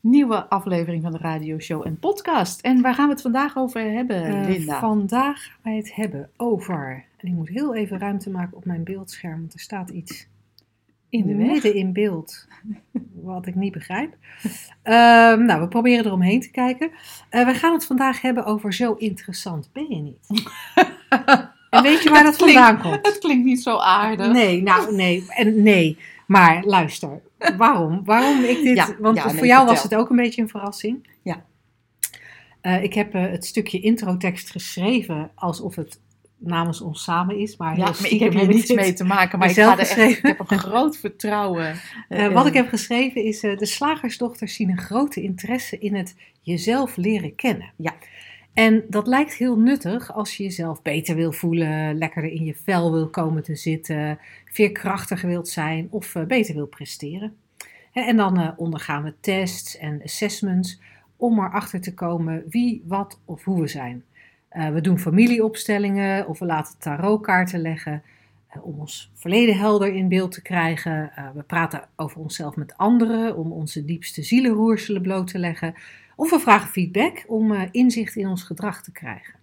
nieuwe aflevering van de radioshow en podcast. En waar gaan we het vandaag over hebben, Eh, Linda? vandaag gaan wij het hebben over. En ik moet heel even ruimte maken op mijn beeldscherm, want er staat iets in de Weg? midden in beeld. Wat ik niet begrijp. Ehm, nou, we proberen eromheen te kijken. Eh, we gaan het vandaag hebben over zo interessant ben je niet. En weet je waar dat klinkt- vandaan komt? Het klinkt niet zo aardig. Nee, nou nee, en nee. Maar luister, waarom? Waarom ik dit? Ja, want ja, voor jou was het ook een beetje een verrassing. Ja. Eh, ik heb eh, het stukje introtekst geschreven alsof het namens ons samen is, maar, Ja, heel maar ik heb hier niets mee te maken, maar ik, ga er echt, ik heb een groot vertrouwen. Eh, wat ik heb geschreven is: de slagersdochters zien een grote interesse in het jezelf leren kennen. Ja. En dat lijkt heel nuttig als je jezelf beter wil voelen, lekkerder in je vel wil komen te zitten, veerkrachtiger wilt zijn of eh, beter wil presteren. En dan eh, ondergaan we tests en assessments om erachter te komen wie, wat of hoe we zijn. Eh, we doen familieopstellingen of we laten tarotkaarten leggen om ons verleden helder in beeld te krijgen. We praten over onszelf met anderen om onze diepste zielenroerselen bloot te leggen. Of we vragen feedback om eh, inzicht in ons gedrag te krijgen.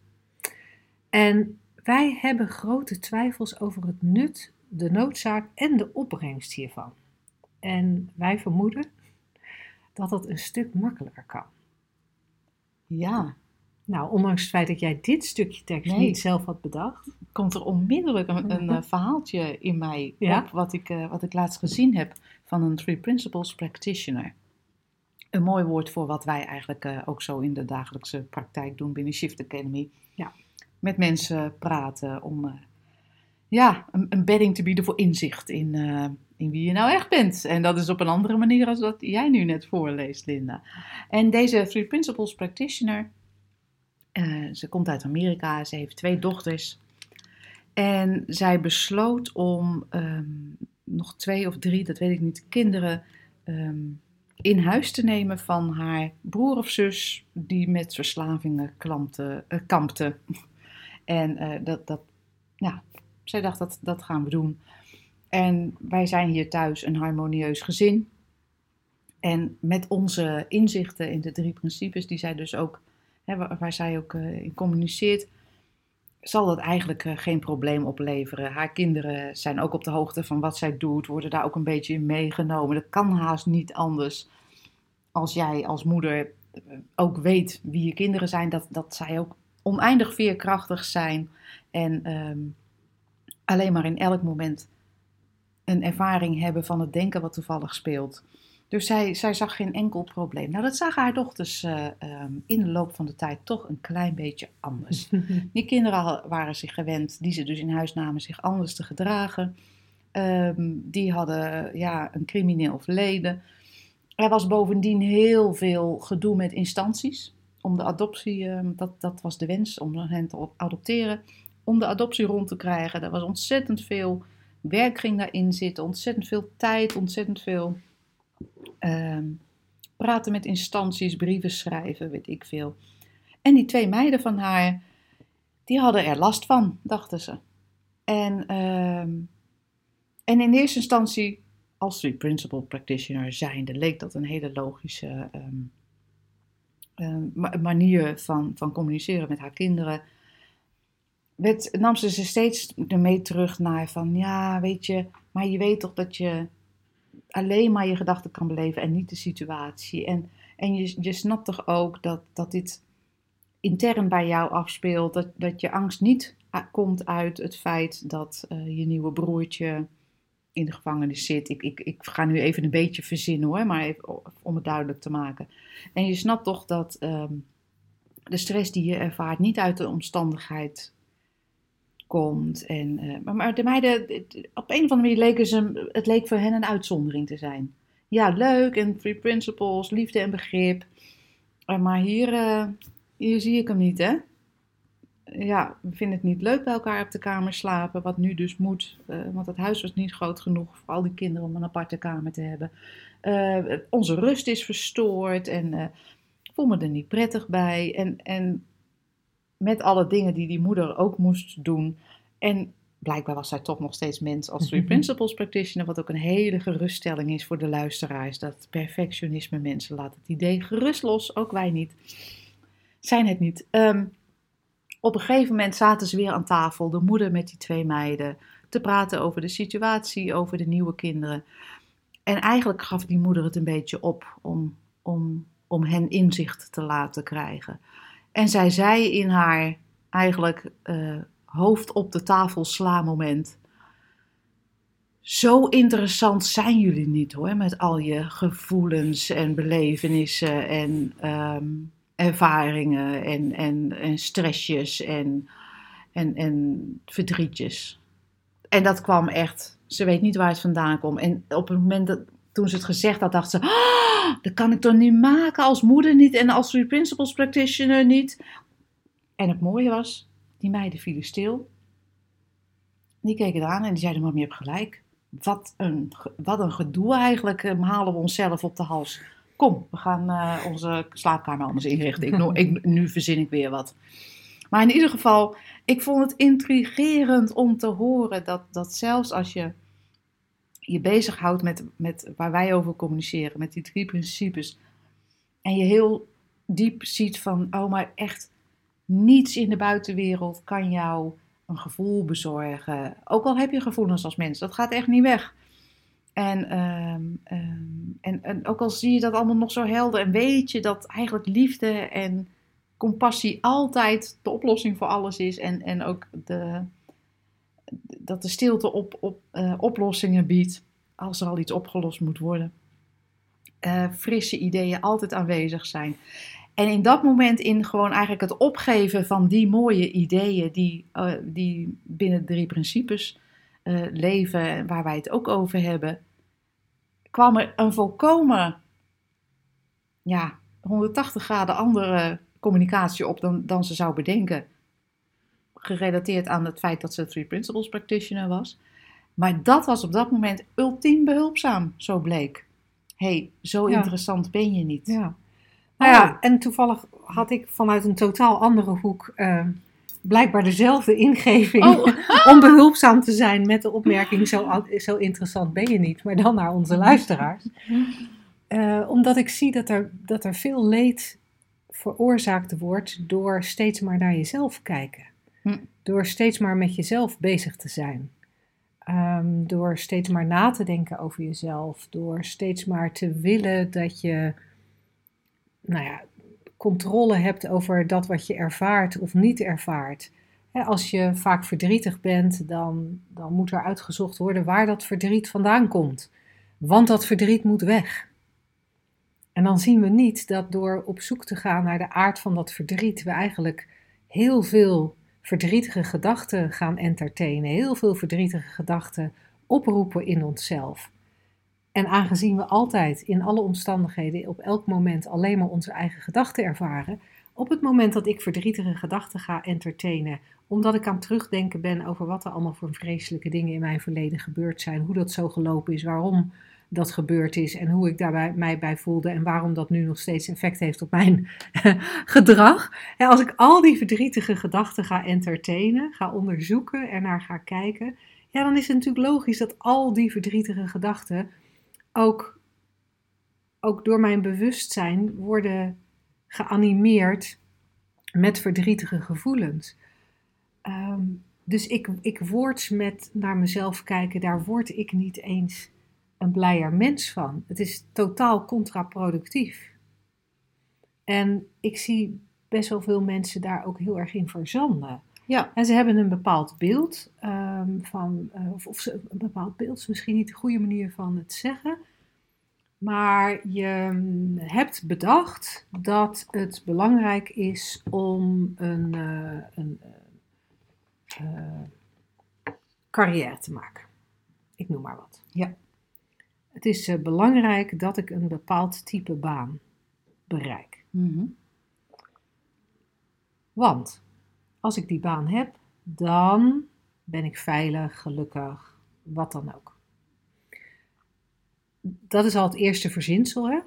En wij hebben grote twijfels over het nut, de noodzaak en de opbrengst hiervan. En wij vermoeden dat dat een stuk makkelijker kan. Ja, Nou, ondanks het feit dat jij dit stukje tekst Nee. niet zelf had bedacht. komt er onmiddellijk een, een eh, verhaaltje in mij Ja? op wat ik, eh, wat ik laatst gezien heb van een Three Principles practitioner. Een mooi woord voor wat wij eigenlijk eh, ook zo in de dagelijkse praktijk doen binnen Shift Academy. Ja. Met mensen praten om eh, ja, een, een bedding te bieden voor inzicht in, eh, in wie je nou echt bent. En dat is op een andere manier als dat jij nu net voorleest, Linda. En deze Three Principles practitioner, ze komt uit Amerika, ze heeft twee dochters. En zij besloot om ehm, nog twee of drie, dat weet ik niet, kinderen ehm, in huis te nemen van haar broer of zus die met verslavingen klampte, eh, kampte. En eh, dat, dat, ja, zij dacht dat, dat gaan we doen. En wij zijn hier thuis een harmonieus gezin. En met onze inzichten in de drie principes die zij dus ook, hè, waar, zij ook eh, in communiceert, zal dat eigenlijk eh, geen probleem opleveren. Haar kinderen zijn ook op de hoogte van wat zij doet, worden daar ook een beetje in meegenomen. Dat kan haast niet anders als jij als moeder eh, ook weet wie je kinderen zijn, dat, dat zij ook oneindig veerkrachtig zijn en ehm, alleen maar in elk moment een ervaring hebben van het denken wat toevallig speelt. Dus zij, zij zag geen enkel probleem. Nou, dat zagen haar dochters eh, ehm, in de loop van de tijd toch een klein beetje anders. Die kinderen waren zich gewend, die ze dus in huis namen, zich anders te gedragen. Ehm, die hadden ja, een crimineel verleden. Er was bovendien heel veel gedoe met instanties. Om de adoptie, ehm, dat, dat was de wens, om hen te adopteren. Om de adoptie rond te krijgen. Er was ontzettend veel werk ging daarin zitten. Ontzettend veel tijd, ontzettend veel ehm, praten met instanties, brieven schrijven, weet ik veel. En die twee meiden van haar, die hadden er last van, dachten ze. En, ehm, en in eerste instantie, als Three Principal Practitioner zijnde, leek dat een hele logische ehm, ma- manier van, van communiceren met haar kinderen. Werd, nam ze ze steeds ermee terug naar van, ja, weet je, maar je weet toch dat je alleen maar je gedachten kan beleven en niet de situatie. En, en je, je snapt toch ook dat, dat dit intern bij jou afspeelt, dat, dat je angst niet komt uit het feit dat eh, je nieuwe broertje in de gevangenis zit. Ik, ik, ik ga nu even een beetje verzinnen hoor, maar om het duidelijk te maken. En je snapt toch dat ehm, de stress die je ervaart niet uit de omstandigheid komt. En, eh, maar, maar de meiden, op een of andere manier leken ze, het leek voor hen een uitzondering te zijn. Ja, leuk en three principles, liefde en begrip. Eh, maar hier, eh, hier zie ik hem niet, hè? ja, we vinden het niet leuk bij elkaar op de kamer slapen, wat nu dus moet, want het huis was niet groot genoeg voor al die kinderen om een aparte kamer te hebben. Onze rust is verstoord en voel me er niet prettig bij. En, en met alle dingen die die moeder ook moest doen. En blijkbaar was zij toch nog steeds mens als Three Principles Practitioner, wat ook een hele geruststelling is voor de luisteraars. Dat perfectionisme mensen laat het idee gerust los, ook wij niet. Zijn het niet. Ehm, op een gegeven moment zaten ze weer aan tafel, de moeder met die twee meiden, te praten over de situatie, over de nieuwe kinderen. En eigenlijk gaf die moeder het een beetje op om, om, om hen inzicht te laten krijgen. En zij zei in haar eigenlijk eh, hoofd op de tafel sla moment. Zo interessant zijn jullie niet hoor, met al je gevoelens en belevenissen en ehm, ervaringen en, en, en stressjes en, en, en verdrietjes. En dat kwam echt, ze weet niet waar het vandaan kwam. En op het moment dat, toen ze het gezegd had, dacht ze, ah, dat kan ik toch niet maken als moeder niet en als Principles Practitioner niet. En het mooie was, die meiden vielen stil. Die keken eraan en die zeiden, mam, je hebt gelijk. Wat een, wat een gedoe eigenlijk, eh, halen we onszelf op de hals. Kom, we gaan eh, onze slaapkamer anders inrichten. Ik, nu verzin ik weer wat. Maar in ieder geval, ik vond het intrigerend om te horen dat, dat zelfs als je je bezighoudt met, met waar wij over communiceren, met die drie principes, en je heel diep ziet van, oh maar echt, niets in de buitenwereld kan jou een gevoel bezorgen. Ook al heb je gevoelens als mens, dat gaat echt niet weg. En, ehm, ehm, en, en ook al zie je dat allemaal nog zo helder en weet je dat eigenlijk liefde en compassie altijd de oplossing voor alles is en, en ook de, dat de stilte op, op, eh, oplossingen biedt als er al iets opgelost moet worden. Eh, frisse ideeën altijd aanwezig zijn. En in dat moment, in gewoon eigenlijk het opgeven van die mooie ideeën die, eh, die binnen drie principes leven, waar wij het ook over hebben, kwam er een volkomen ja, 180 graden andere communicatie op dan, dan ze zou bedenken. Gerelateerd aan het feit dat ze Three Principles Practitioner was. Maar dat was op dat moment ultiem behulpzaam, zo bleek. hey, zo Ja. interessant ben je niet. Ja. Nou ja, en toevallig had ik vanuit een totaal andere hoek eh, blijkbaar dezelfde ingeving Oh. om behulpzaam te zijn met de opmerking zo, zo interessant ben je niet, maar dan naar onze luisteraars. Eh, omdat ik zie dat er, dat er veel leed veroorzaakt wordt door steeds maar naar jezelf kijken. Hm. Door steeds maar met jezelf bezig te zijn. Ehm, door steeds maar na te denken over jezelf. Door steeds maar te willen dat je nou ja, controle hebt over dat wat je ervaart of niet ervaart. Als je vaak verdrietig bent, dan, dan moet er uitgezocht worden waar dat verdriet vandaan komt. Want dat verdriet moet weg. En dan zien we niet dat door op zoek te gaan naar de aard van dat verdriet, we eigenlijk heel veel verdrietige gedachten gaan entertainen, heel veel verdrietige gedachten oproepen in onszelf. En aangezien we altijd in alle omstandigheden op elk moment alleen maar onze eigen gedachten ervaren, op het moment dat ik verdrietige gedachten ga entertainen, omdat ik aan het terugdenken ben over wat er allemaal voor vreselijke dingen in mijn verleden gebeurd zijn, hoe dat zo gelopen is, waarom dat gebeurd is en hoe ik daarbij mij bij voelde en waarom dat nu nog steeds effect heeft op mijn gedrag. Als ik al die verdrietige gedachten ga entertainen, ga onderzoeken en naar ga kijken, ja, dan is het natuurlijk logisch dat al die verdrietige gedachten ook, ook door mijn bewustzijn worden geanimeerd met verdrietige gevoelens. Ehm, dus ik, ik word met naar mezelf kijken, daar word ik niet eens een blijer mens van. Het is totaal contraproductief. En ik zie best wel veel mensen daar ook heel erg in verzanden. Ja. En ze hebben een bepaald beeld ehm, van, eh, of, of ze, een bepaald beeld is misschien niet de goede manier van het zeggen. Maar je mm, hebt bedacht dat het belangrijk is om een, eh, een eh, carrière te maken. Ik noem maar wat. Ja. Het is eh, belangrijk dat ik een bepaald type baan bereik. Mhm. Want als ik die baan heb, dan ben ik veilig, gelukkig, wat dan ook. Dat is al het eerste verzinsel, hè?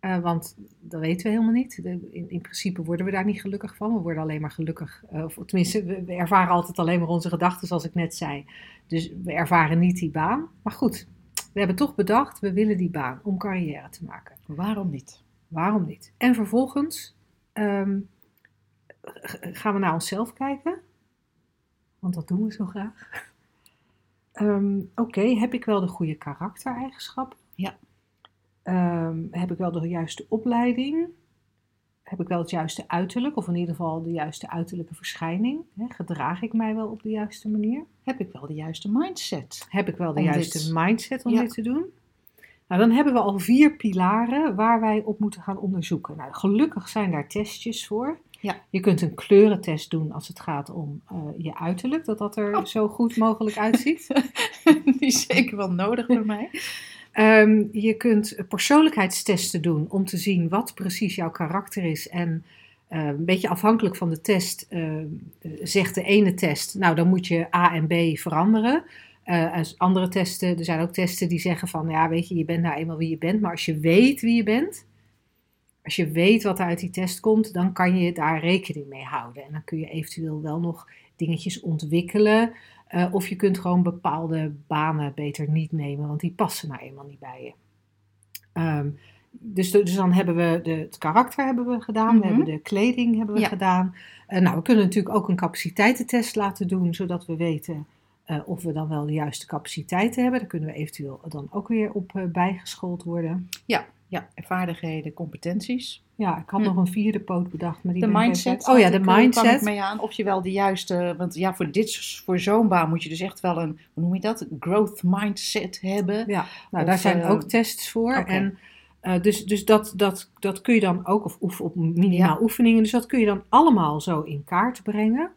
Eh, want dat weten we helemaal niet. De- in, in principe worden we daar niet gelukkig van. We worden alleen maar gelukkig. eh, of tenminste, we, we ervaren altijd alleen maar onze gedachten, zoals ik net zei. Dus we ervaren niet die baan. Maar goed, we hebben toch bedacht, we willen die baan om carrière te maken. Waarom niet? Waarom niet? En vervolgens ehm, gaan we naar onszelf kijken. Want dat doen we zo graag. Ehm, Oké, heb ik wel de goede karaktereigenschappen? Ja. Ehm, heb ik wel de juiste opleiding? Heb ik wel het juiste uiterlijk? Of in ieder geval de juiste uiterlijke verschijning? Hè, Gedraag ik mij wel op de juiste manier? Heb ik wel de juiste mindset? Heb ik wel de Om juiste dit- mindset om Ja. dit te doen? Nou, dan hebben we al vier pilaren waar wij op moeten gaan onderzoeken. Nou, gelukkig zijn daar testjes voor. Ja. Je kunt een kleurentest doen als het gaat om eh, je uiterlijk, dat dat er Oh. zo goed mogelijk uitziet. Die is zeker wel nodig voor mij. Ehm, je kunt persoonlijkheidstesten doen om te zien wat precies jouw karakter is. En eh, een beetje afhankelijk van de test eh, zegt de ene test, nou dan moet je A en B veranderen. Eh, andere testen, er zijn ook testen die zeggen van, ja weet je, je bent nou eenmaal wie je bent. Maar als je weet wie je bent, als je weet wat er uit die test komt, dan kan je daar rekening mee houden. En dan kun je eventueel wel nog dingetjes ontwikkelen. Eh, of je kunt gewoon bepaalde banen beter niet nemen, want die passen nou eenmaal niet bij je. Ehm, dus, dus dan hebben we de, het karakter hebben we gedaan, Mhm. we hebben de kleding hebben we Ja. gedaan. Eh, nou, we kunnen natuurlijk ook een capaciteitentest laten doen, zodat we weten eh, of we dan wel de juiste capaciteiten hebben. Daar kunnen we eventueel dan ook weer op bijgeschoold worden. Ja, vaardigheden, competenties. Ja, ik had Hm. nog een vierde poot bedacht, maar die De mindset. even- Oh ja, de kwam ik mindset. mee aan. Of je wel de juiste. Want ja, voor, dit, voor zo'n baan moet je dus echt wel een. Hoe noem je dat? Growth mindset hebben. Ja, nou, Of, daar zijn eh, ook tests voor. En, eh, dus dus dat, dat, dat kun je dan ook, of oefen op minimaal Ja. oefeningen, dus dat kun je dan allemaal zo in kaart brengen.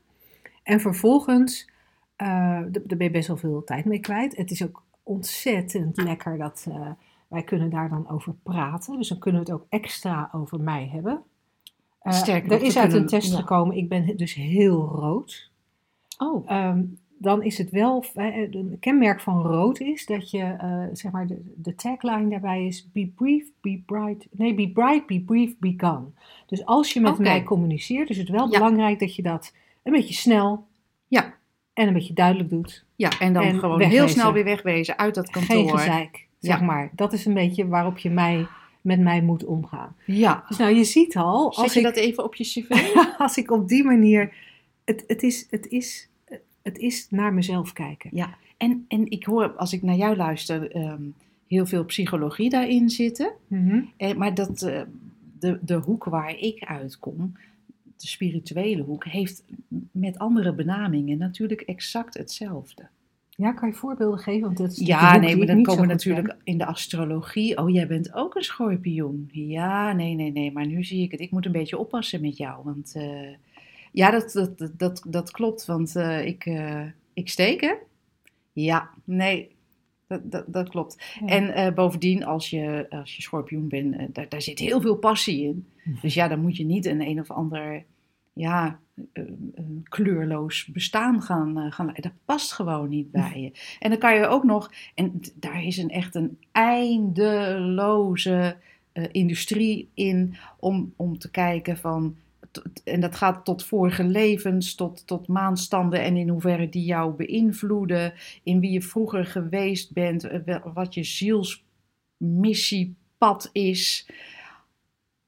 En vervolgens, eh daar ben je best wel veel tijd mee kwijt. Het is ook ontzettend lekker dat wij kunnen daar dan over praten. Dus dan kunnen we het ook extra over mij hebben. Eh, Sterker er is uit een test ja. gekomen, ik ben dus heel rood. Oh, Ehm, dan is het wel, eh, een kenmerk van rood is dat je, eh, zeg maar, de, de tagline daarbij is be brief, be bright, nee, be bright, be brief, be gone. Dus als je met mij communiceert, is het wel Ja. belangrijk dat je dat een beetje snel Ja. en een beetje duidelijk doet. ja. En dan En gewoon heel snel weer wegwezen uit dat kantoor. Geen gezeik, zeg Ja. maar. Dat is een beetje waarop je mij, met mij moet omgaan. Ja. Dus nou, je ziet al, Zet als je ik, dat even op je cv? als ik op die manier, het, het, is, het, is, het is naar mezelf kijken. Ja, en, en ik hoor, als ik naar jou luister, ehm, heel veel psychologie daarin zitten. Mhm. Eh, maar dat, eh, de, de hoek waar ik uitkom, de spirituele hoek, heeft met andere benamingen natuurlijk exact hetzelfde. Ja, kan je voorbeelden geven? Want dat is Ja, nee, maar dan komen ken. natuurlijk in de astrologie. Oh, jij bent ook een schorpioen. Ja, nee, nee, nee, maar nu zie ik het. Ik moet een beetje oppassen met jou. Want eh, ja, dat, dat, dat, dat, dat klopt. Want eh, ik, eh, ik steek, hè? Ja, nee, dat, dat, dat klopt. Ja. En bovendien, als je, als je schorpioen bent, daar, daar zit heel veel passie in. Dus ja, dan moet je niet een een of ander ja, eh, een kleurloos bestaan gaan, eh, gaan leiden. Dat past gewoon niet bij je. En dan kan je ook nog, en daar is een echt een eindeloze eh, industrie in om, om te kijken van. En dat gaat tot vorige levens, tot, tot maanstanden en in hoeverre die jou beïnvloeden. In wie je vroeger geweest bent, eh, wat je zielsmissiepad is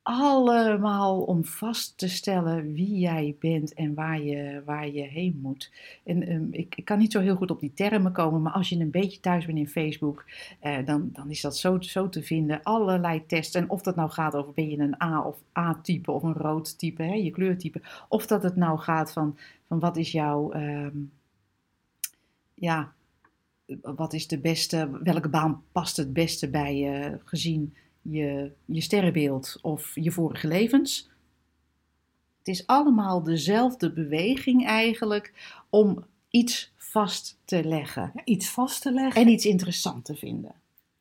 allemaal om vast te stellen wie jij bent en waar je, waar je heen moet. En ehm, ik, ik kan niet zo heel goed op die termen komen, maar als je een beetje thuis bent in Facebook, eh, dan, dan is dat zo, zo te vinden. Allerlei tests. En of dat nou gaat over ben je een A of A-type of een rood type, hè, je kleurtype. Of dat het nou gaat van, van wat is jouw, ehm, ja, wat is de beste, welke baan past het beste bij je gezien je, je sterrenbeeld of je vorige levens. Het is allemaal dezelfde beweging eigenlijk om iets vast te leggen Ja, iets vast te leggen en iets interessant te vinden.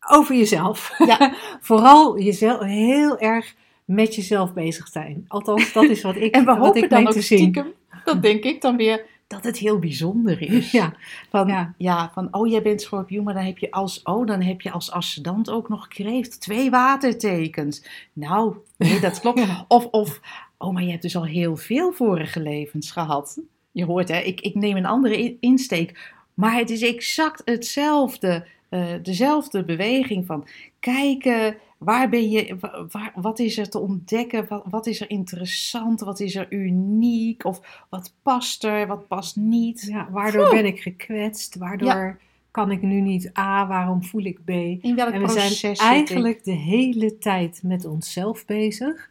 over jezelf. Ja. Vooral jezelf heel erg met jezelf bezig zijn. Althans, dat is wat ik, En we wat hopen ik dan ook te zien. stiekem, dat denk ik dan weer, dat het heel bijzonder is. Ja, Van, Ja. ja. van, oh, jij bent schorpioen, maar dan heb je als, oh, dan heb je als ascendant ook nog kreeft. Twee watertekens. Nou, nee, dat klopt. Ja. Of, of, oh, maar je hebt dus al heel veel vorige levens gehad. Je hoort, hè, ik, ik neem een andere in- insteek. Maar het is exact hetzelfde. eh, dezelfde beweging van kijken, waar ben je, waar, wat is er te ontdekken, wat, wat is er interessant, wat is er uniek, of wat past er, wat past niet. ja, waardoor ben ik gekwetst? Waardoor kan ik nu niet A? Waarom voel ik B? In welk En we proces zijn ik? eigenlijk de hele tijd met onszelf bezig.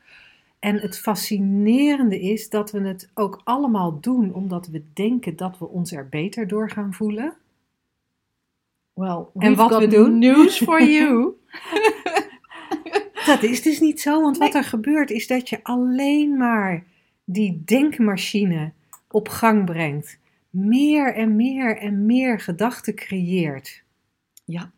En het fascinerende is dat we het ook allemaal doen omdat we denken dat we ons er beter door gaan voelen. Well, En wat we doen? News for you. Dat is dus niet zo, want wat er gebeurt is dat je alleen maar die denkmachine op gang brengt. Meer en meer en meer gedachten creëert. Ja.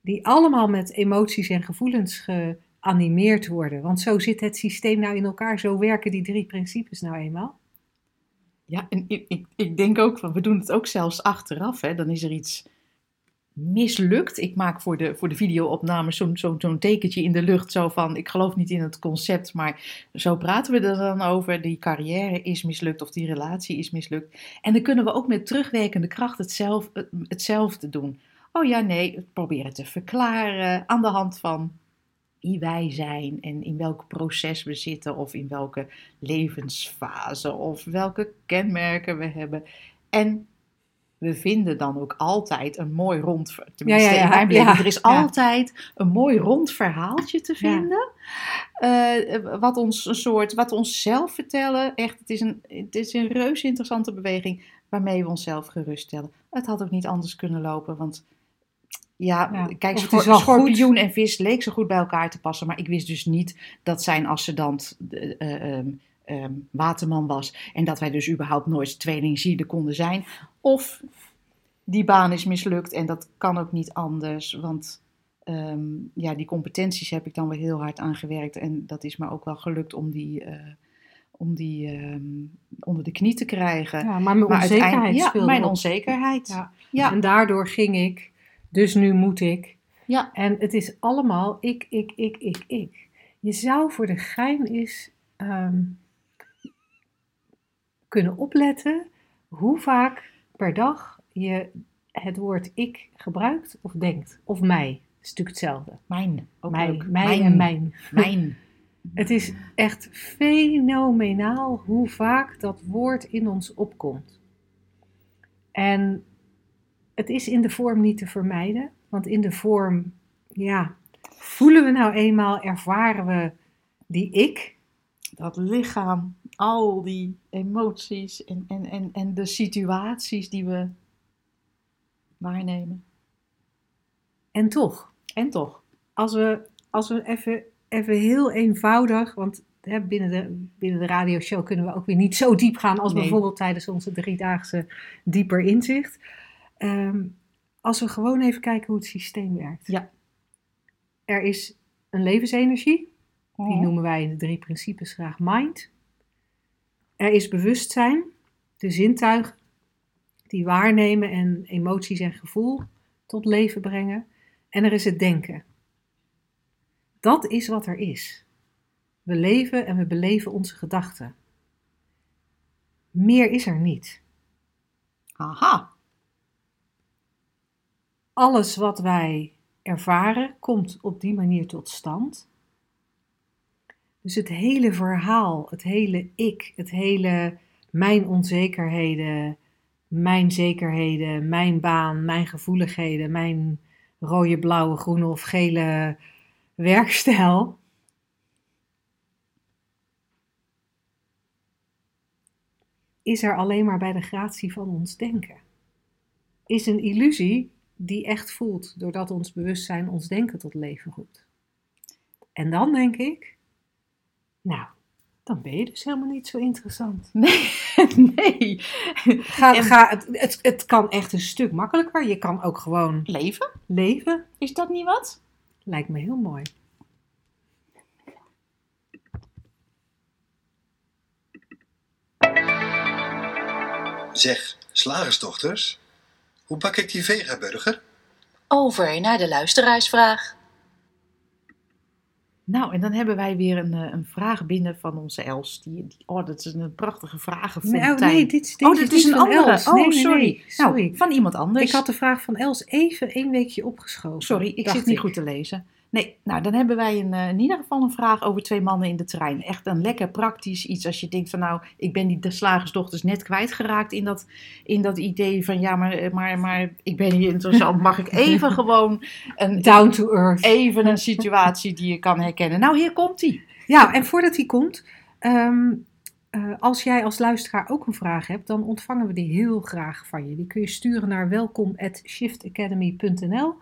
Die allemaal met emoties en gevoelens geanimeerd worden. Want zo zit het systeem nou in elkaar. Zo werken die drie principes nou eenmaal. Ja, en ik, ik, ik denk ook van, we doen het ook zelfs achteraf. Hè? Dan is er iets mislukt. Ik maak voor de, voor de videoopname zo'n zo'n zo'n tekentje in de lucht. Zo van, ik geloof niet in het concept, maar zo praten we er dan over. Die carrière is mislukt of die relatie is mislukt. En dan kunnen we ook met terugwerkende kracht hetzelfde, het- hetzelfde doen. Oh ja, nee, proberen te verklaren aan de hand van wie wij zijn en in welk proces we zitten of in welke levensfase of welke kenmerken we hebben. En we vinden dan ook altijd een mooi rond, tenminste Ja, ja, ja. in mijn beleving, Ja, er is altijd een mooi rond verhaaltje te vinden. eh, wat ons een soort, wat we onszelf vertellen. Echt, het is een, het is een reuze interessante beweging waarmee we onszelf geruststellen. Het had ook niet anders kunnen lopen, want ja, kijk, het is wel schorpioen en vis leek zo goed bij elkaar te passen, maar ik wist dus niet dat zijn ascendant eh, eh, ehm, waterman was en dat wij dus überhaupt nooit tweelingzielen konden zijn. Of die baan is mislukt en dat kan ook niet anders, want ehm, ja, die competenties heb ik dan weer heel hard aangewerkt en dat is me ook wel gelukt om die, eh, om die ehm, onder de knie te krijgen. Ja, maar mijn maar onzekerheid ja, mijn op. onzekerheid. Ja. Ja. En daardoor ging ik, dus nu moet ik. Ja. En het is allemaal ik, ik, ik, ik, ik. Je zou voor de gein ehm, kunnen opletten hoe vaak per dag je het woord ik gebruikt of denkt. Of mij. Dat is natuurlijk hetzelfde. Mijn, ook mij, leuk. mij en mijn. Mijn. Het is echt fenomenaal hoe vaak dat woord in ons opkomt. En het is in de vorm niet te vermijden, want in de vorm, ja, voelen we nou eenmaal, ervaren we die ik. Dat lichaam, al die emoties en, en, en, en de situaties die we waarnemen. En toch, En toch. als we, als we even, even heel eenvoudig, want hè, binnen, de, binnen de radioshow kunnen we ook weer niet zo diep gaan als Nee. bijvoorbeeld tijdens onze driedaagse dieper inzicht. Ehm, als we gewoon even kijken hoe het systeem werkt. Ja. Er is een levensenergie, die noemen wij in de drie principes graag mind. Er is bewustzijn, de zintuigen, die waarnemen en emoties en gevoel tot leven brengen. En er is het denken. Dat is wat er is. We leven en we beleven onze gedachten. Meer is er niet. Aha. Alles wat wij ervaren komt op die manier tot stand. Dus het hele verhaal, het hele ik, het hele mijn onzekerheden, mijn zekerheden, mijn baan, mijn gevoeligheden, mijn rode, blauwe, groene of gele werkstijl. Is er alleen maar bij de gratie van ons denken. Is een illusie die echt voelt doordat ons bewustzijn ons denken tot leven roept. En dan denk ik, nou, dan ben je dus helemaal niet zo interessant. Nee. nee. Ga, ga, het, het, het, kan echt een stuk makkelijker. Je kan ook gewoon. Leven? Leven. Is dat niet wat? Lijkt me heel mooi. Zeg, slagersdochters, hoe pak ik die vegaburger? Over naar de luisteraarsvraag. Nou, en dan hebben wij weer een, eh, een vraag binnen van onze Els. Die, die, oh, dat is een prachtige vragenfontein. Nee, oh, nee, dit, dit oh, dit is een andere. Els. Oh, Nee, nee, sorry. nee, sorry. Nou, van iemand anders. ik had de vraag van Els even één weekje opgeschoven. Sorry, ik zit niet goed te lezen. Nee, nou dan hebben wij een, eh, in ieder geval een vraag over twee mannen in de trein. Echt een lekker praktisch iets als je denkt van nou, ik ben die de slagersdochters net kwijtgeraakt in dat, in dat idee van ja, maar, maar, maar ik ben hier interessant. Mag ik even gewoon een, Down to earth. even een situatie die je kan herkennen. Nou, hier komt die. Ja, en voordat die komt, ehm, eh, als jij als luisteraar ook een vraag hebt, dan ontvangen we die heel graag van je. Die kun je sturen naar welkom@shiftacademy.nl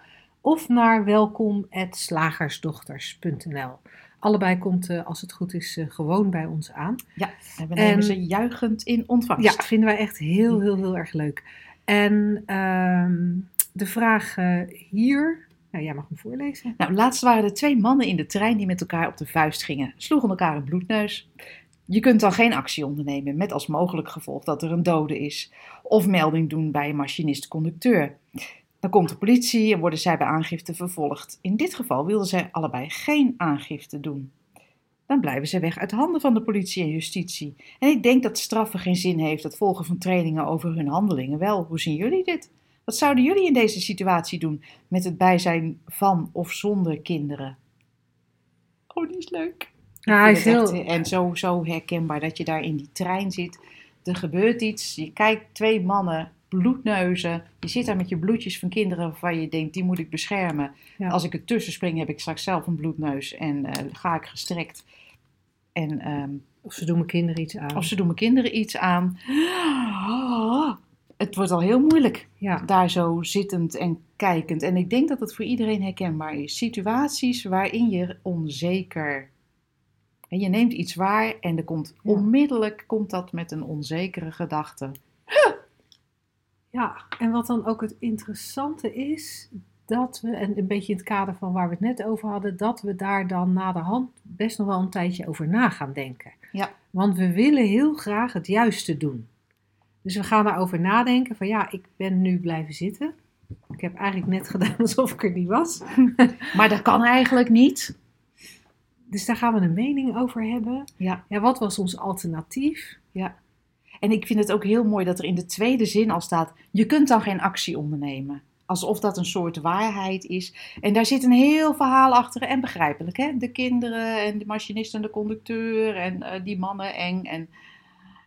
of naar welkom@slagersdochters.nl. Allebei komt, eh, als het goed is, eh, gewoon bij ons aan. Ja, en we nemen En- ze juichend in ontvangst. Ja, vinden wij echt heel, heel, heel erg leuk. En ehm, de vraag hier, nou, jij mag hem voorlezen. Nou, laatst waren er twee mannen in de trein die met elkaar op de vuist gingen. Sloegen elkaar een bloedneus. Je kunt dan geen actie ondernemen met als mogelijk gevolg dat er een dode is. Of melding doen bij een machinist-conducteur. Dan komt de politie en worden zij bij aangifte vervolgd. In dit geval wilden zij allebei geen aangifte doen. Dan blijven ze weg uit handen van de politie en justitie. En ik denk dat straffen geen zin heeft, het volgen van trainingen over hun handelingen wel. Hoe zien jullie dit? Wat zouden jullie in deze situatie doen met het bijzijn van of zonder kinderen? Oh, die is leuk. Ja, hij is heel, echt, en zo, zo herkenbaar dat je daar in die trein zit. Er gebeurt iets. Je kijkt twee mannen, bloedneuzen. Je zit daar met je bloedjes van kinderen waarvan je denkt, die moet ik beschermen. Ja. Als ik er tussen spring, heb ik straks zelf een bloedneus en eh, ga ik gestrekt. En ehm, of ze doen mijn kinderen iets aan. of ze doen mijn kinderen iets aan. Het wordt al heel moeilijk Ja, daar zo zittend en kijkend. En ik denk dat het voor iedereen herkenbaar is. Situaties waarin je onzeker. En je neemt iets waar en er komt onmiddellijk komt dat met een onzekere gedachte. Ja, en wat dan ook het interessante is, dat we, en een beetje in het kader van waar we het net over hadden, dat we daar dan na de hand best nog wel een tijdje over na gaan denken. Ja. Want we willen heel graag het juiste doen. Dus we gaan daarover nadenken van ja, ik ben nu blijven zitten. Ik heb eigenlijk net gedaan alsof ik er niet was. Maar dat kan eigenlijk niet. Dus daar gaan we een mening over hebben. Ja. Ja, wat was ons alternatief? En ik vind het ook heel mooi dat er in de tweede zin al staat: je kunt dan geen actie ondernemen. Alsof dat een soort waarheid is. En daar zit een heel verhaal achter. En begrijpelijk, hè? De kinderen en de machinist en de conducteur en eh, die mannen eng. En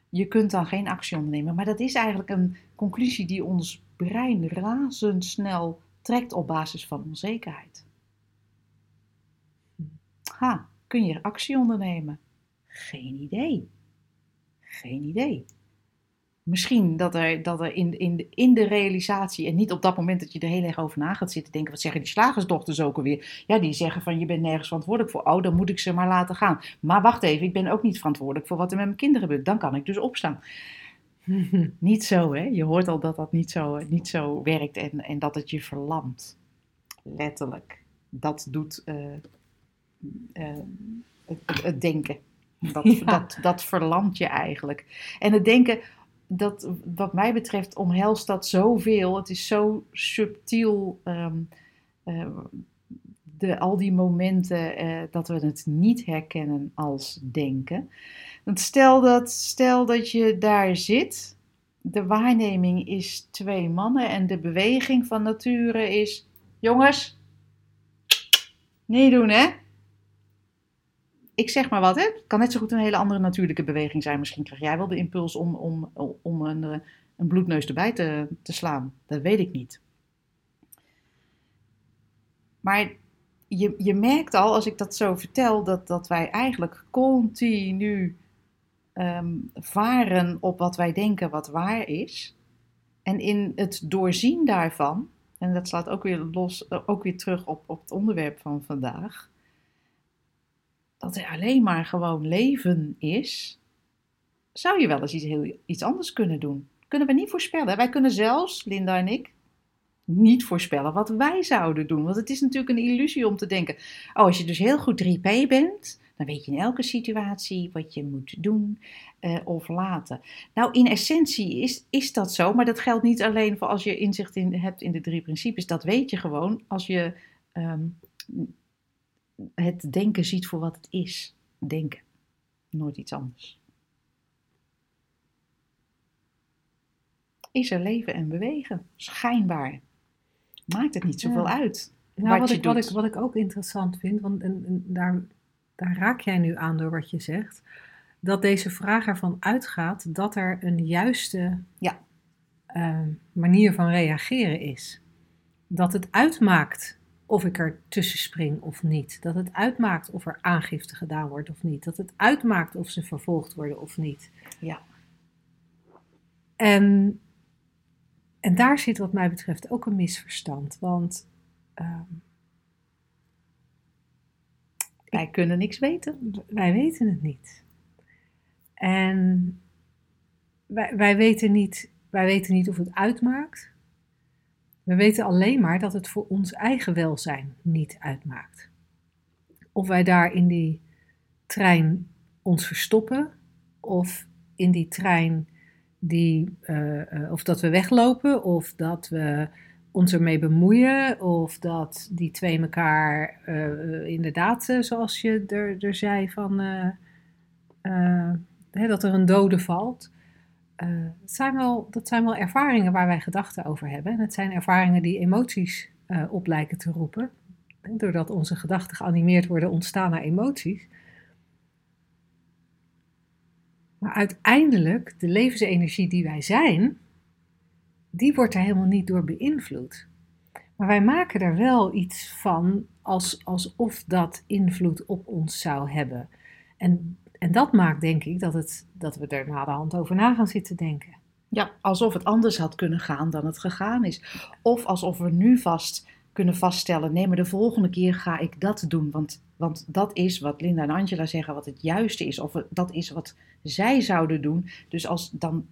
je kunt dan geen actie ondernemen. Maar dat is eigenlijk een conclusie die ons brein razendsnel trekt op basis van onzekerheid. Ha, kun je actie ondernemen? Geen idee. Geen idee. Misschien dat er, dat er in, in, de, in de realisatie, en niet op dat moment dat je er heel erg over na gaat zitten denken, wat zeggen die slagersdochters ook alweer? Ja, die zeggen van je bent nergens verantwoordelijk voor. Oh, dan moet ik ze maar laten gaan. Maar wacht even, ik ben ook niet verantwoordelijk voor wat er met mijn kinderen gebeurt. Dan kan ik dus opstaan. Niet zo, hè? Je hoort al dat dat niet zo, niet zo werkt en, en dat het je verlamt. Letterlijk. Dat doet eh, eh, het, het- het denken. Dat, Ja. dat, dat verlamt je eigenlijk. En het denken, dat, wat mij betreft, omhelst dat zoveel. Het is zo subtiel. ehm, eh, de, al die momenten eh, dat we het niet herkennen als denken. Want stel dat, stel dat je daar zit. De waarneming is twee mannen en de beweging van nature is: jongens, niet doen hè. Ik zeg maar wat, hè? Het kan net zo goed een hele andere natuurlijke beweging zijn. Misschien krijg jij wel de impuls om, om, om een, eh, een bloedneus erbij te, te slaan. Dat weet ik niet. Maar je, je merkt al, als ik dat zo vertel, dat, dat wij eigenlijk continu ehm, varen op wat wij denken wat waar is. En in het doorzien daarvan, en dat slaat ook weer, los, ook weer terug op, op het onderwerp van vandaag, dat er alleen maar gewoon leven is, zou je wel eens iets, heel, iets anders kunnen doen. Kunnen we niet voorspellen. Wij kunnen zelfs, Linda en ik, niet voorspellen wat wij zouden doen. Want het is natuurlijk een illusie om te denken, oh, als je dus heel goed 3P bent, Dan weet je in elke situatie wat je moet doen eh, of laten. Nou, in essentie is, is dat zo, maar dat geldt niet alleen voor als je inzicht in, hebt in de drie principes. Dat weet je gewoon als je ehm, het denken ziet voor wat het is. Denken, nooit iets anders. Is er leven en bewegen? Schijnbaar. Maakt het niet zoveel Ja. uit. Nou, wat ik, wat, ik, wat ik ook interessant vind, want en, en daar, daar raak jij nu aan door wat je zegt, dat deze vraag ervan uitgaat dat er een juiste Ja. eh, manier van reageren is. Dat het uitmaakt of ik er tussen spring of niet. Dat het uitmaakt of er aangifte gedaan wordt of niet. Dat het uitmaakt of ze vervolgd worden of niet. Ja. En, en daar zit wat mij betreft ook een misverstand. Want ehm, Wij kunnen niks weten. wij weten het niet. En wij, wij, weten niet, wij weten niet of het uitmaakt. We weten alleen maar dat het voor ons eigen welzijn niet uitmaakt. Of wij daar in die trein ons verstoppen, of in die trein die, eh, eh, of dat we weglopen, of dat we ons ermee bemoeien, of dat die twee elkaar eh, inderdaad, zoals je er, er zei, van, hè, dat er een dode valt. Dat, zijn wel, dat zijn wel ervaringen waar wij gedachten over hebben. En het zijn ervaringen die emoties eh, op lijken te roepen. En doordat onze gedachten geanimeerd worden, ontstaan er emoties. Maar uiteindelijk, de levensenergie die wij zijn, die wordt er helemaal niet door beïnvloed. Maar wij maken er wel iets van als, alsof dat invloed op ons zou hebben. En, en dat maakt denk ik dat, het, dat we er na de hand over na gaan zitten denken. Ja, alsof het anders had kunnen gaan dan het gegaan is. Of alsof we nu vast kunnen vaststellen: nee, maar de volgende keer ga ik dat doen. Want, want dat is wat Linda en Angela zeggen, wat het juiste is. Of dat is wat zij zouden doen. Dus, als dan,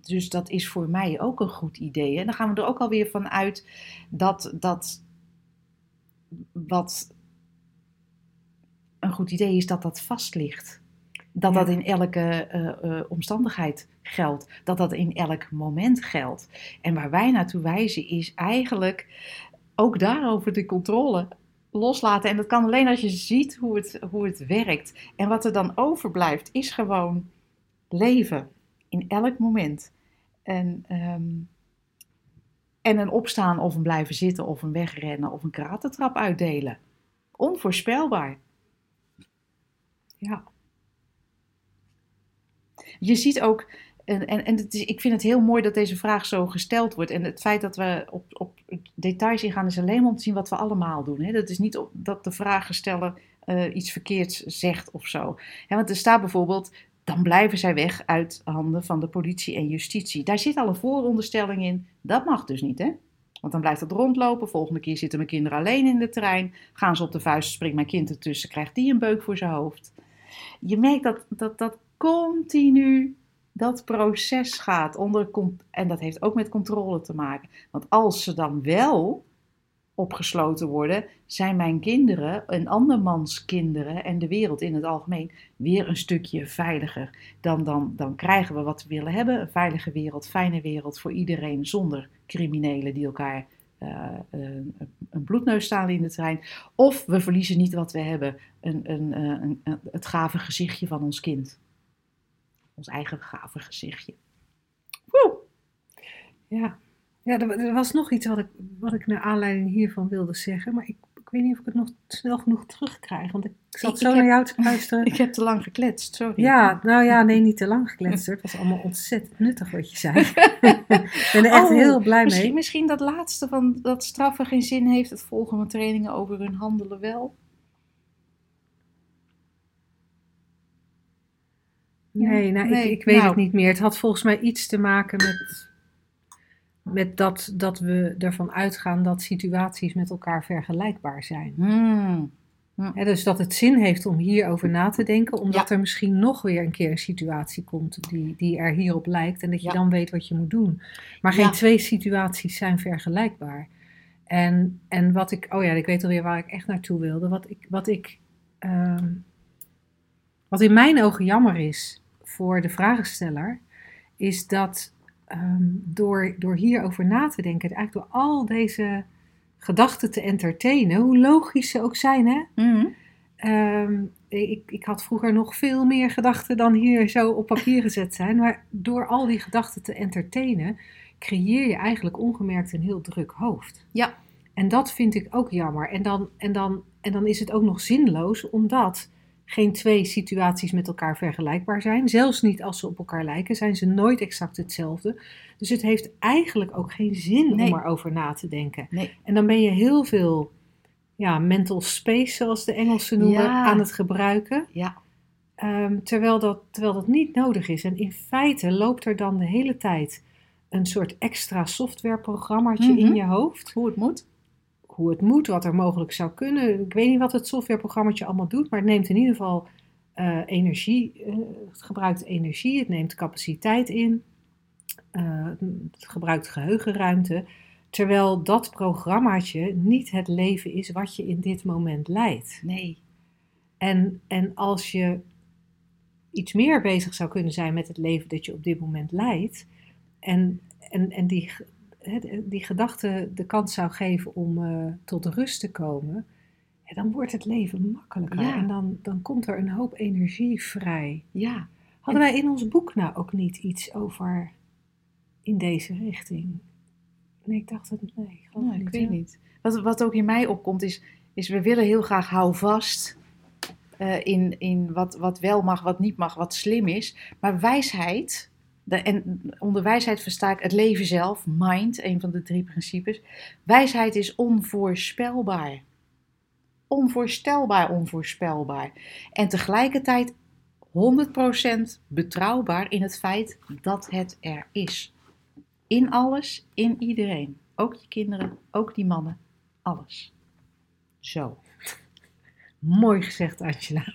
dus dat is voor mij ook een goed idee. En dan gaan we er ook alweer van uit dat, dat wat een goed idee is, dat dat vast ligt. Dat Ja. dat in elke eh, eh, omstandigheid geldt. Dat dat in elk moment geldt. En waar wij naartoe wijzen is eigenlijk ook daarover de controle loslaten. En dat kan alleen als je ziet hoe het, hoe het werkt. En wat er dan overblijft is gewoon leven in elk moment. En, ehm, en een opstaan of een blijven zitten of een wegrennen of een kratentrap uitdelen. Onvoorspelbaar. Ja, Je ziet ook, en, en, en het is, ik vind het heel mooi dat deze vraag zo gesteld wordt. En het feit dat we op, op details ingaan is alleen om te zien wat we allemaal doen. Hè? Dat is niet dat de vragensteller eh iets verkeerds zegt of zo. Want er staat bijvoorbeeld, dan blijven zij weg uit handen van de politie en justitie. Daar zit al een vooronderstelling in, dat mag dus niet hè. Want dan blijft het rondlopen. Volgende keer zitten mijn kinderen alleen in de trein. Gaan ze op de vuist, springt mijn kind ertussen, krijgt die een beuk voor zijn hoofd. Je merkt dat dat, dat continu dat proces gaat. Onder, en dat heeft ook met controle te maken. Want als ze dan wel opgesloten worden, zijn mijn kinderen, een andermans kinderen en de wereld in het algemeen weer een stukje veiliger. Dan, dan, dan krijgen we wat we willen hebben: een veilige wereld, fijne wereld voor iedereen, zonder criminelen die elkaar eh, een, een bloedneus staan in de trein. Of we verliezen niet wat we hebben: een, een, eh, een, een- het gave gezichtje van ons kind. Ons eigen gave gezichtje. Woe! ja. ja er, was nog iets wat ik, wat ik naar aanleiding hiervan wilde zeggen, maar ik, ik weet niet of ik het nog snel genoeg terugkrijg, want ik zat Ik- zo ik naar heb- jou te luisteren. Ik heb te lang gekletst, sorry. Ja, nou ja, nee, niet te lang gekletst. Het was allemaal ontzettend nuttig wat je zei. ik ben er echt Oh, heel blij Misschien, mee. misschien dat laatste van dat straffen geen zin heeft, het volgen van trainingen over hun handelen wel. Nee, nou, nee, ik, ik weet nou. het niet meer. Het had volgens mij iets te maken met, met dat, dat we ervan uitgaan dat situaties met elkaar vergelijkbaar zijn. Hmm. Hè, dus dat het zin heeft om hierover na te denken, omdat Ja. er misschien nog weer een keer een situatie komt die, die er hierop lijkt en dat je Ja. dan weet wat je moet doen. Maar geen Ja. twee situaties zijn vergelijkbaar. En, en wat ik, oh ja, ik weet alweer waar ik echt naartoe wilde. Wat ik, wat ik, ehm, Wat in mijn ogen jammer is voor de vragensteller, is dat ehm, door, door hierover na te denken, eigenlijk door al deze gedachten te entertainen, hoe logisch ze ook zijn, hè? Mhm. Ehm, ik, ik had vroeger nog veel meer gedachten dan hier zo op papier gezet zijn. Maar door al die gedachten te entertainen, creëer je eigenlijk ongemerkt een heel druk hoofd. Ja. En dat vind ik ook jammer. En dan, en dan, en dan is het ook nog zinloos, omdat geen twee situaties met elkaar vergelijkbaar zijn. Zelfs niet als ze op elkaar lijken, zijn ze nooit exact hetzelfde. Dus het heeft eigenlijk ook geen zin Nee. om erover na te denken. Nee. En dan ben je heel veel ja, mental space, zoals de Engelsen noemen, Ja. aan het gebruiken. Ja. Ehm, terwijl, dat, terwijl dat niet nodig is. En in feite loopt er dan de hele tijd een soort extra softwareprogrammaatje Mhm. in je hoofd. Hoe het moet. Hoe het moet, wat er mogelijk zou kunnen. Ik weet niet wat het softwareprogrammaatje allemaal doet, maar het neemt in ieder geval eh, energie. eh, het gebruikt energie, het neemt capaciteit in. eh, het gebruikt geheugenruimte. Terwijl dat programmaatje niet het leven is wat je in dit moment leidt. Nee. En, en als je iets meer bezig zou kunnen zijn met het leven dat je op dit moment leidt, en, en, en die, die gedachte de kans zou geven om eh, tot rust te komen, ja, dan wordt het leven makkelijker. Ja. En dan, dan komt er een hoop energie vrij. Ja. Hadden wij in ons boek nou ook niet iets over in deze richting? Nee, ik dacht het nee. Ik, Nou, niet, weet niet. Wat, wat ook in mij opkomt is, is we willen heel graag houvast eh in, in wat, wat wel mag, wat niet mag, wat slim is. Maar wijsheid, en onder wijsheid versta ik het leven zelf, mind, een van de drie principes. Wijsheid is onvoorspelbaar. Onvoorstelbaar onvoorspelbaar. En tegelijkertijd 100% betrouwbaar in het feit dat het er is. In alles, in iedereen. Ook je kinderen, ook die mannen, alles. Zo. Mooi gezegd, Angela.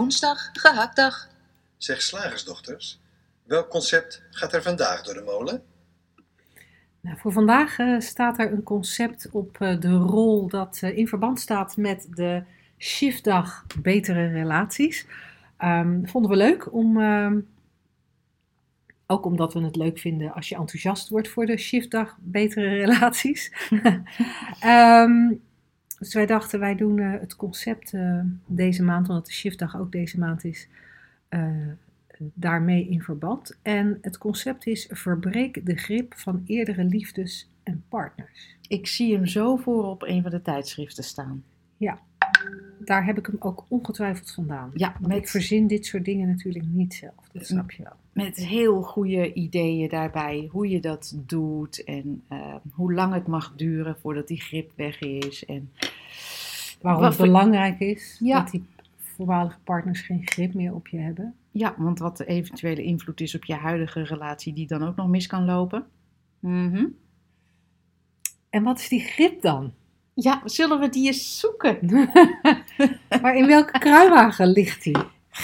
Woensdag, gehaktdag. Zeg slagersdochters, welk concept gaat er vandaag door de molen? Nou, voor vandaag eh, staat er een concept op eh, de rol dat eh, in verband staat met de shiftdag betere relaties. Ehm, vonden we leuk om, ehm, ook omdat we het leuk vinden als je enthousiast wordt voor de shiftdag betere relaties. Ehm, dus wij dachten, wij doen eh, het concept eh, deze maand, omdat de shiftdag ook deze maand is, eh, daarmee in verband. En het concept is verbreek de grip van eerdere liefdes en partners. Ik zie hem zo voor op een van de tijdschriften staan. Daar heb ik hem ook ongetwijfeld vandaan. Ja, Want ik met, verzin dit soort dingen natuurlijk niet zelf, dat snap je wel. met heel goede ideeën daarbij. Hoe je dat doet en eh, hoe lang het mag duren voordat die grip weg is. En Waarom Wat het belangrijk is Ja. dat die voormalige partners geen grip meer op je hebben. ja, want wat de eventuele invloed is op je huidige relatie, die dan ook nog mis kan lopen. Mhm. En wat is die grip dan? Ja, zullen we die eens zoeken? Maar in welke kruiwagen ligt die?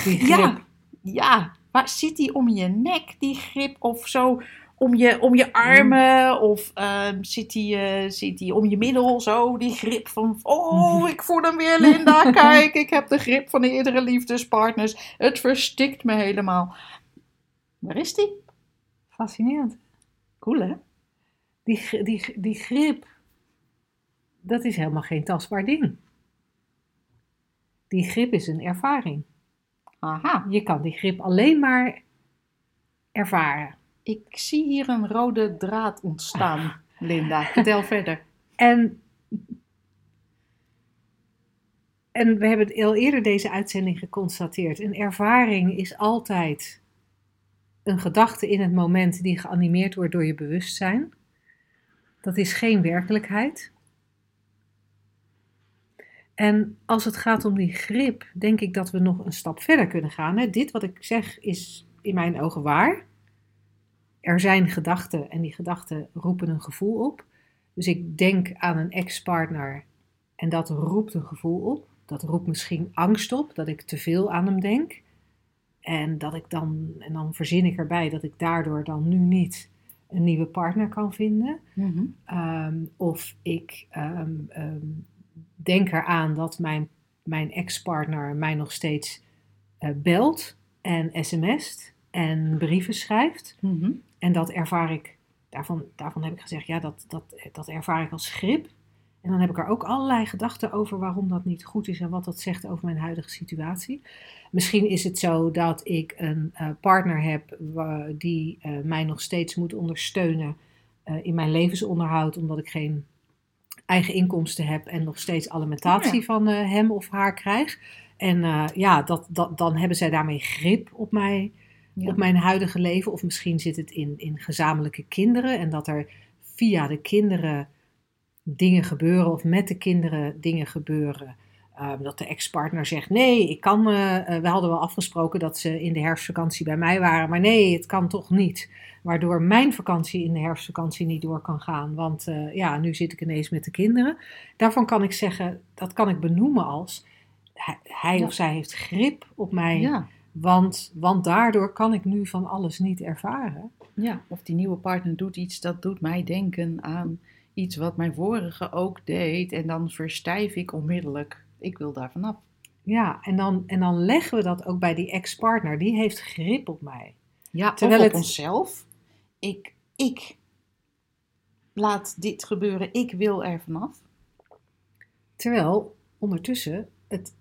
die grip? Ja, ja. Waar zit die om je nek, die grip? Of zo om je, om je armen? Of ehm, zit, die, eh, zit die om je middel, zo, die grip van... Oh, ik voel hem weer, Linda. Kijk, ik heb de grip van de eerdere liefdespartners. Het verstikt me helemaal. Waar is die? Fascinerend. Cool, hè? Die, die, die grip, dat is helemaal geen tastbaar ding. Die grip is een ervaring. Aha. Je kan die grip alleen maar ervaren. Ik zie hier een rode draad ontstaan, Linda. Vertel verder. En, en we hebben het al eerder deze uitzending geconstateerd. Een ervaring is altijd een gedachte in het moment die geanimeerd wordt door je bewustzijn. Dat is geen werkelijkheid. En als het gaat om die grip, denk ik dat we nog een stap verder kunnen gaan. Hè. Dit wat ik zeg is in mijn ogen waar. Er zijn gedachten en die gedachten roepen een gevoel op. Dus ik denk aan een ex-partner en dat roept een gevoel op. Dat roept misschien angst op, dat ik te veel aan hem denk. En dat ik dan, en dan verzin ik erbij dat ik daardoor dan nu niet een nieuwe partner kan vinden. Mhm. Ehm, of ik ehm, ehm, denk eraan dat mijn, mijn ex-partner mij nog steeds eh, belt en sms't en brieven schrijft. Mhm. En dat ervaar ik, daarvan, daarvan heb ik gezegd, ja, dat, dat, dat ervaar ik als grip. En dan heb ik er ook allerlei gedachten over waarom dat niet goed is en wat dat zegt over mijn huidige situatie. Misschien is het zo dat ik een eh, partner heb die eh, mij nog steeds moet ondersteunen in mijn levensonderhoud, omdat ik geen eigen inkomsten heb en nog steeds alimentatie ja. van eh, hem of haar krijg. En eh, ja, dat, dat, dan hebben zij daarmee grip op mij Ja. op mijn huidige leven. Of misschien zit het in, in gezamenlijke kinderen. En dat er via de kinderen dingen gebeuren. Of met de kinderen dingen gebeuren. Ehm, dat de ex-partner zegt: Nee, ik kan. eh, eh, we hadden wel afgesproken dat ze in de herfstvakantie bij mij waren. Maar nee, het kan toch niet. Waardoor mijn vakantie in de herfstvakantie niet door kan gaan. Want eh, ja, nu zit ik ineens met de kinderen. Daarvan kan ik zeggen: dat kan ik benoemen als. Hij, hij Ja. of zij heeft grip op mij. Ja. Want, want daardoor kan ik nu van alles niet ervaren. ja, of die nieuwe partner doet iets dat doet mij denken aan iets wat mijn vorige ook deed. En dan verstijf ik onmiddellijk. Ik wil daar vanaf. Ja, en dan, en dan leggen we dat ook bij die ex-partner. Die heeft grip op mij. Ja, Terwijl op het- onszelf. Ik, ik laat dit gebeuren. Ik wil er vanaf. Terwijl ondertussen het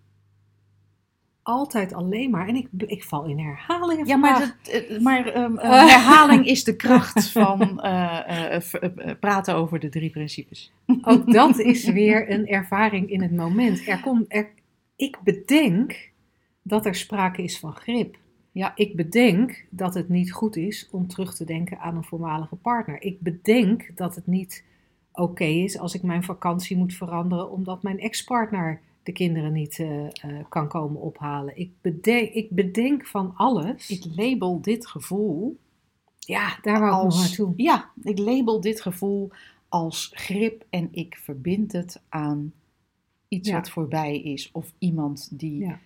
altijd alleen maar... En ik, ik val in herhalingen Ja, maar, dat, eh, maar ehm, eh, herhaling is de kracht van eh, eh, praten over de drie principes. Ook dat is weer een ervaring in het moment. Er komt, er, ik bedenk dat er sprake is van grip. Ja. Ik bedenk dat het niet goed is om terug te denken aan een voormalige partner. Ik bedenk dat het niet oké is als ik mijn vakantie moet veranderen omdat mijn ex-partner de kinderen niet eh, eh, kan komen ophalen. Ik bedenk, ik bedenk van alles. Ik label dit gevoel ja, daar wou ik als, naartoe. ja, ik label dit gevoel als grip en ik verbind het aan iets Ja. wat voorbij is of iemand die. Ja.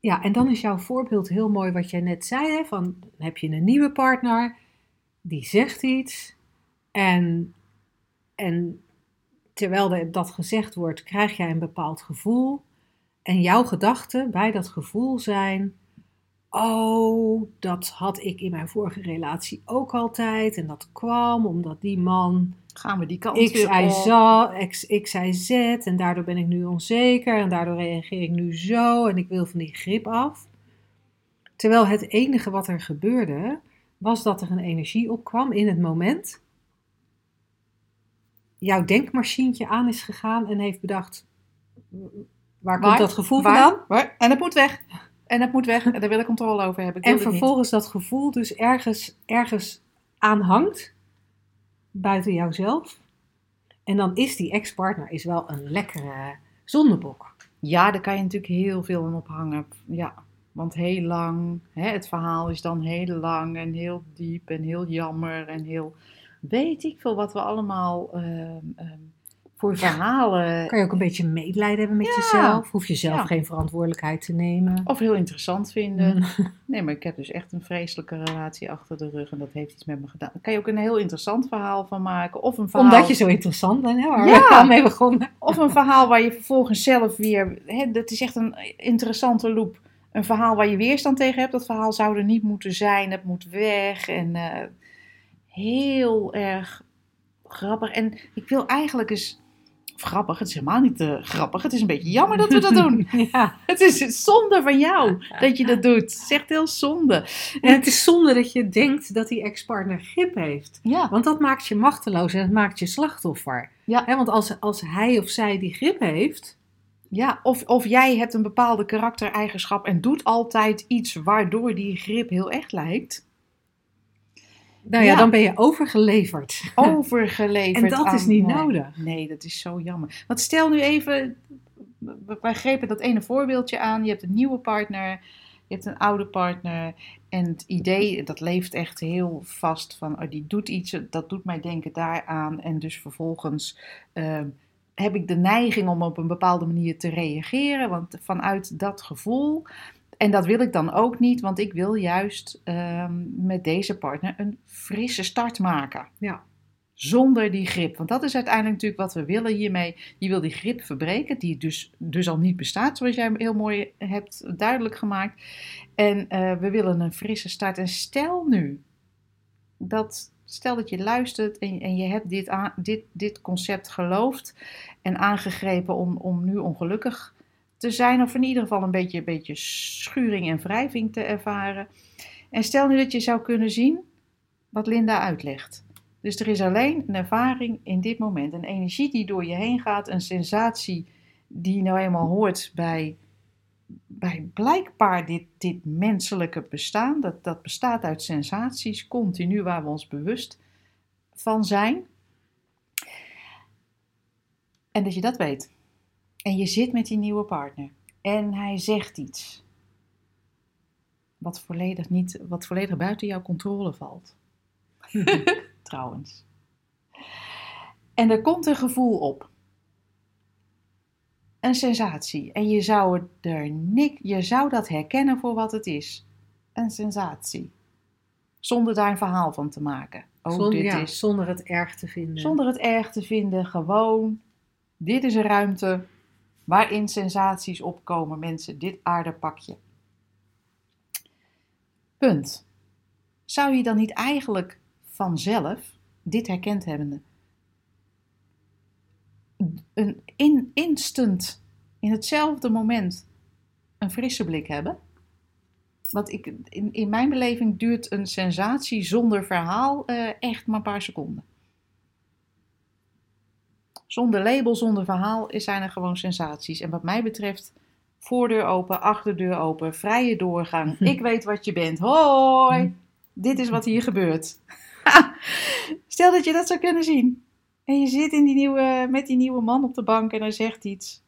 Ja, en dan is jouw voorbeeld heel mooi wat jij net zei. Hè, van, heb je een nieuwe partner, die zegt iets. En, en terwijl er dat gezegd wordt, krijg jij een bepaald gevoel. En jouw gedachten bij dat gevoel zijn... Oh, dat had ik in mijn vorige relatie ook altijd. En dat kwam omdat die man Gaan we die kant X, weer Y, op? Z, X, X, Y, Z. En daardoor ben ik nu onzeker. En daardoor reageer ik nu zo. En ik wil van die grip af. Terwijl het enige wat er gebeurde, was dat er een energie opkwam in het moment. Jouw denkmachientje aan is gegaan en heeft bedacht: waar komt Waar? dat gevoel Waar? vandaan? Waar? En het moet weg. En het moet weg. En daar wil ik controle over hebben. Ik En vervolgens dat gevoel dus ergens, ergens aanhangt, buiten jouzelf. En dan is die ex-partner is wel een lekkere zondebok. Ja, daar kan je natuurlijk heel veel aan ophangen. Ja, want heel lang, hè, het verhaal is dan heel lang en heel diep en heel jammer en heel, weet ik veel wat we allemaal ehm, voor verhalen, Kan je ook een beetje medelijden hebben met Ja. jezelf. Hoef je zelf Ja. geen verantwoordelijkheid te nemen. of heel interessant vinden. Mm. Nee, maar ik heb dus echt een vreselijke relatie achter de rug en dat heeft iets met me gedaan. Daar kan je ook een heel interessant verhaal van maken. Of een verhaal, Omdat je zo interessant bent, hè, waar Ja. mee begonnen. of een verhaal waar je vervolgens zelf weer, hè, dat is echt een interessante loop. Een verhaal waar je weerstand tegen hebt. Dat verhaal zou er niet moeten zijn. Het moet weg. En eh, heel erg grappig. En ik wil eigenlijk eens. Of grappig, het is helemaal niet eh, grappig. Het is een beetje jammer dat we dat doen. Ja. Het is zonde van jou dat je dat doet. Het is echt heel zonde. En het is zonde dat je denkt dat die ex-partner grip heeft. Ja, Want dat maakt je machteloos en het maakt je slachtoffer. Ja. Want als, als hij of zij die grip heeft, ja. Of, of jij hebt een bepaalde karaktereigenschap en doet altijd iets waardoor die grip heel echt lijkt. Nou ja, Ja. dan ben je overgeleverd. overgeleverd. En dat is niet nee. nodig. Nee, dat is zo jammer. Want stel nu even, we- wij grepen dat ene voorbeeldje aan. Je hebt een nieuwe partner, je hebt een oude partner. En het idee, dat leeft echt heel vast van, oh, die doet iets, dat doet mij denken daaraan. En dus vervolgens ehm, heb ik de neiging om op een bepaalde manier te reageren. Want vanuit dat gevoel En dat wil ik dan ook niet, want ik wil juist ehm, met deze partner een frisse start maken. Ja. Zonder die grip. Want dat is uiteindelijk natuurlijk wat we willen hiermee. Je wil die grip verbreken, die dus, dus al niet bestaat, zoals jij heel mooi hebt duidelijk gemaakt. En eh, we willen een frisse start. En stel nu dat, stel dat je luistert en, en je hebt dit, aan, dit, dit concept geloofd en aangegrepen om, om nu ongelukkig te zijn, of in ieder geval een beetje, beetje schuring en wrijving te ervaren. En stel nu dat je zou kunnen zien wat Linda uitlegt. Dus er is alleen een ervaring in dit moment, een energie die door je heen gaat, een sensatie die nou eenmaal hoort bij, bij blijkbaar dit, dit menselijke bestaan. Dat, dat bestaat uit sensaties, continu waar we ons bewust van zijn. En dat je dat weet. En je zit met die nieuwe partner en hij zegt iets wat volledig, niet, wat volledig buiten jouw controle valt. Trouwens. En er komt een gevoel op. Een sensatie. En je zou, er nik, je zou dat herkennen voor wat het is. Een sensatie. Zonder daar een verhaal van te maken. Oh, zonder, dit ja, is zonder het erg te vinden. zonder het erg te vinden, gewoon. Dit is een ruimte waarin sensaties opkomen, mensen. Dit aardepakje. Punt. Zou je dan niet eigenlijk vanzelf, dit herkend hebbende, een in, instant, in hetzelfde moment, een frisse blik hebben? Want ik, in, in mijn beleving duurt een sensatie zonder verhaal eh, echt maar een paar seconden. Zonder label, zonder verhaal zijn er gewoon sensaties. En wat mij betreft, voordeur open, achterdeur open, vrije doorgang. Ik weet wat je bent. Hoi, dit is wat hier gebeurt. Stel dat je dat zou kunnen zien. En je zit in die nieuwe, met die nieuwe man op de bank en hij zegt iets.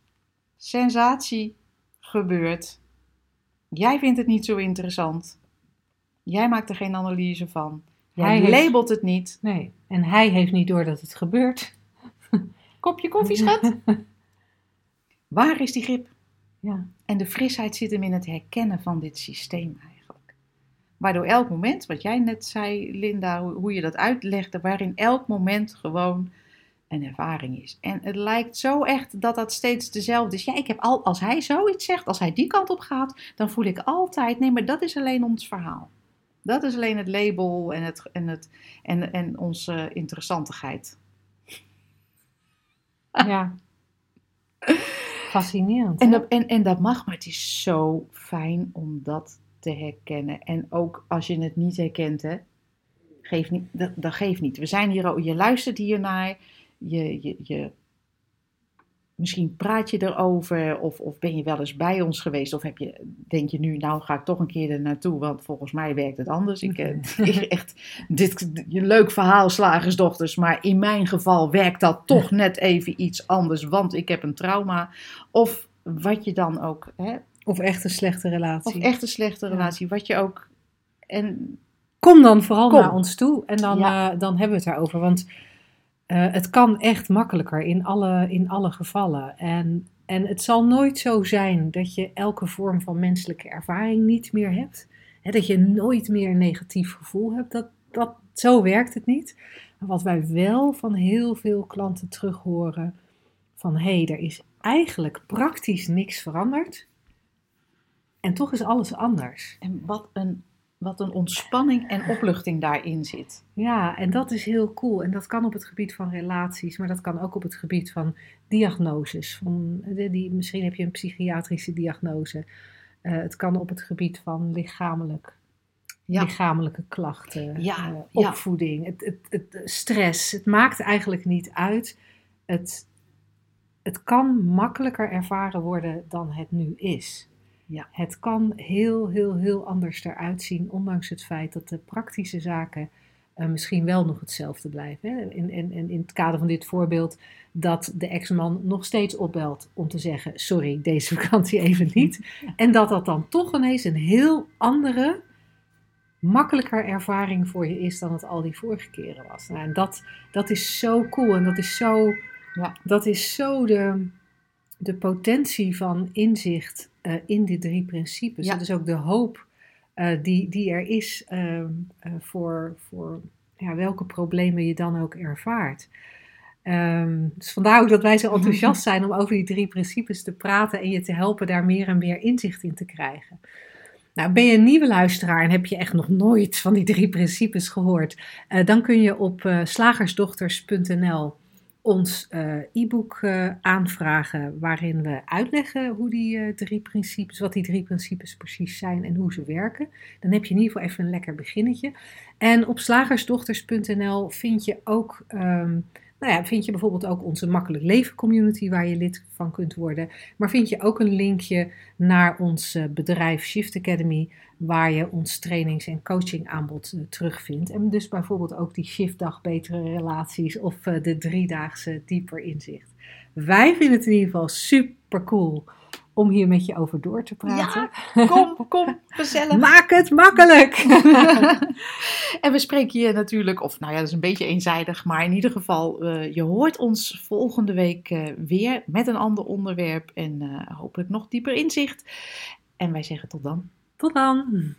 Sensatie gebeurt. Jij vindt het niet zo interessant. Jij maakt er geen analyse van. Jij Hij heeft- labelt het niet. Nee, en hij heeft niet door dat het gebeurt. Kopje koffie, schat. Waar is die grip? Ja. En de frisheid zit hem in het herkennen van dit systeem eigenlijk. Waardoor elk moment, wat jij net zei, Linda, hoe je dat uitlegde, waarin elk moment gewoon een ervaring is. En het lijkt zo echt dat dat steeds dezelfde is. Ja, ik heb al, als hij zoiets zegt, als hij die kant op gaat, dan voel ik altijd, nee, maar dat is alleen ons verhaal. Dat is alleen het label en, het, en, het, en, en onze interessantigheid. Ja. Fascinerend. En dat, en, en dat mag, maar het is zo fijn om dat te herkennen. En ook als je het niet herkent, hè, geeft niet, dat, dat geeft niet. We zijn hier, je luistert hiernaar, je, je, je, misschien praat je erover, of, of ben je wel eens bij ons geweest, of heb je, denk je nu, nou ga ik toch een keer er naartoe, want volgens mij werkt het anders. Ik, eh, ik echt, dit, je leuk verhaal, slagersdochters, maar in mijn geval werkt dat toch net even iets anders, want ik heb een trauma. Of wat je dan ook, hè, Of echt een slechte relatie. of echt een slechte Ja. relatie, wat je ook, en Kom dan vooral Kom. naar ons toe en dan, Ja. eh, dan hebben we het daarover. Want eh, het kan echt makkelijker in alle, in alle gevallen. En, en het zal nooit zo zijn dat je elke vorm van menselijke ervaring niet meer hebt. Hè, dat je nooit meer een negatief gevoel hebt. Dat, dat, zo werkt het niet. Wat wij wel van heel veel klanten terug horen: van hé, hey, er is eigenlijk praktisch niks veranderd. En toch is alles anders. En wat een, wat een ontspanning en opluchting daarin zit. Ja, en dat is heel cool. En dat kan op het gebied van relaties, maar dat kan ook op het gebied van diagnoses. Van, de- die, misschien heb je een psychiatrische diagnose. Eh, het kan op het gebied van lichamelijk, Ja. lichamelijke klachten, Ja, eh, ja. opvoeding, het, het, het, stress. Het maakt eigenlijk niet uit. Het, het kan makkelijker ervaren worden dan het nu is. Ja. Het kan heel, heel, heel anders eruit zien, ondanks het feit dat de praktische zaken eh, misschien wel nog hetzelfde blijven. Hè? In, in het kader van dit voorbeeld dat de ex-man nog steeds opbelt om te zeggen: Sorry, deze vakantie even niet. En dat dat dan toch ineens een heel andere, makkelijker ervaring voor je is dan het al die vorige keren was. Nou, en dat, dat is zo cool en dat is zo, Ja. dat is zo de, de potentie van inzicht eh, in die drie principes. Ja. Dat is ook de hoop eh, die, die er is ehm, eh, voor, voor ja, welke problemen je dan ook ervaart. Ehm, dus vandaar ook dat wij zo enthousiast zijn om over die drie principes te praten en je te helpen daar meer en meer inzicht in te krijgen. Nou, ben je een nieuwe luisteraar en heb je echt nog nooit van die drie principes gehoord, eh, dan kun je op slagersdochters.nl ons eh, e-book eh, aanvragen waarin we uitleggen hoe die eh, drie principes, wat die drie principes precies zijn en hoe ze werken. Dan heb je in ieder geval even een lekker beginnetje. En op slagersdochters.nl vind je ook, ehm, nou ja, vind je bijvoorbeeld ook onze Makkelijk Leven community waar je lid van kunt worden. Maar vind je ook een linkje naar ons bedrijf Shift Academy, waar je ons trainings- en coachingaanbod eh, terugvindt. En dus bijvoorbeeld ook die shiftdag betere relaties of eh, de driedaagse dieper inzicht. Wij vinden het in ieder geval super cool om hier met je over door te praten. Kom, kom, gezellig. Maak het makkelijk! en we spreken je natuurlijk, of nou ja, dat is een beetje eenzijdig, maar in ieder geval, eh, je hoort ons volgende week weer met een ander onderwerp en hopelijk nog dieper inzicht. En wij zeggen tot dan. Tot dan!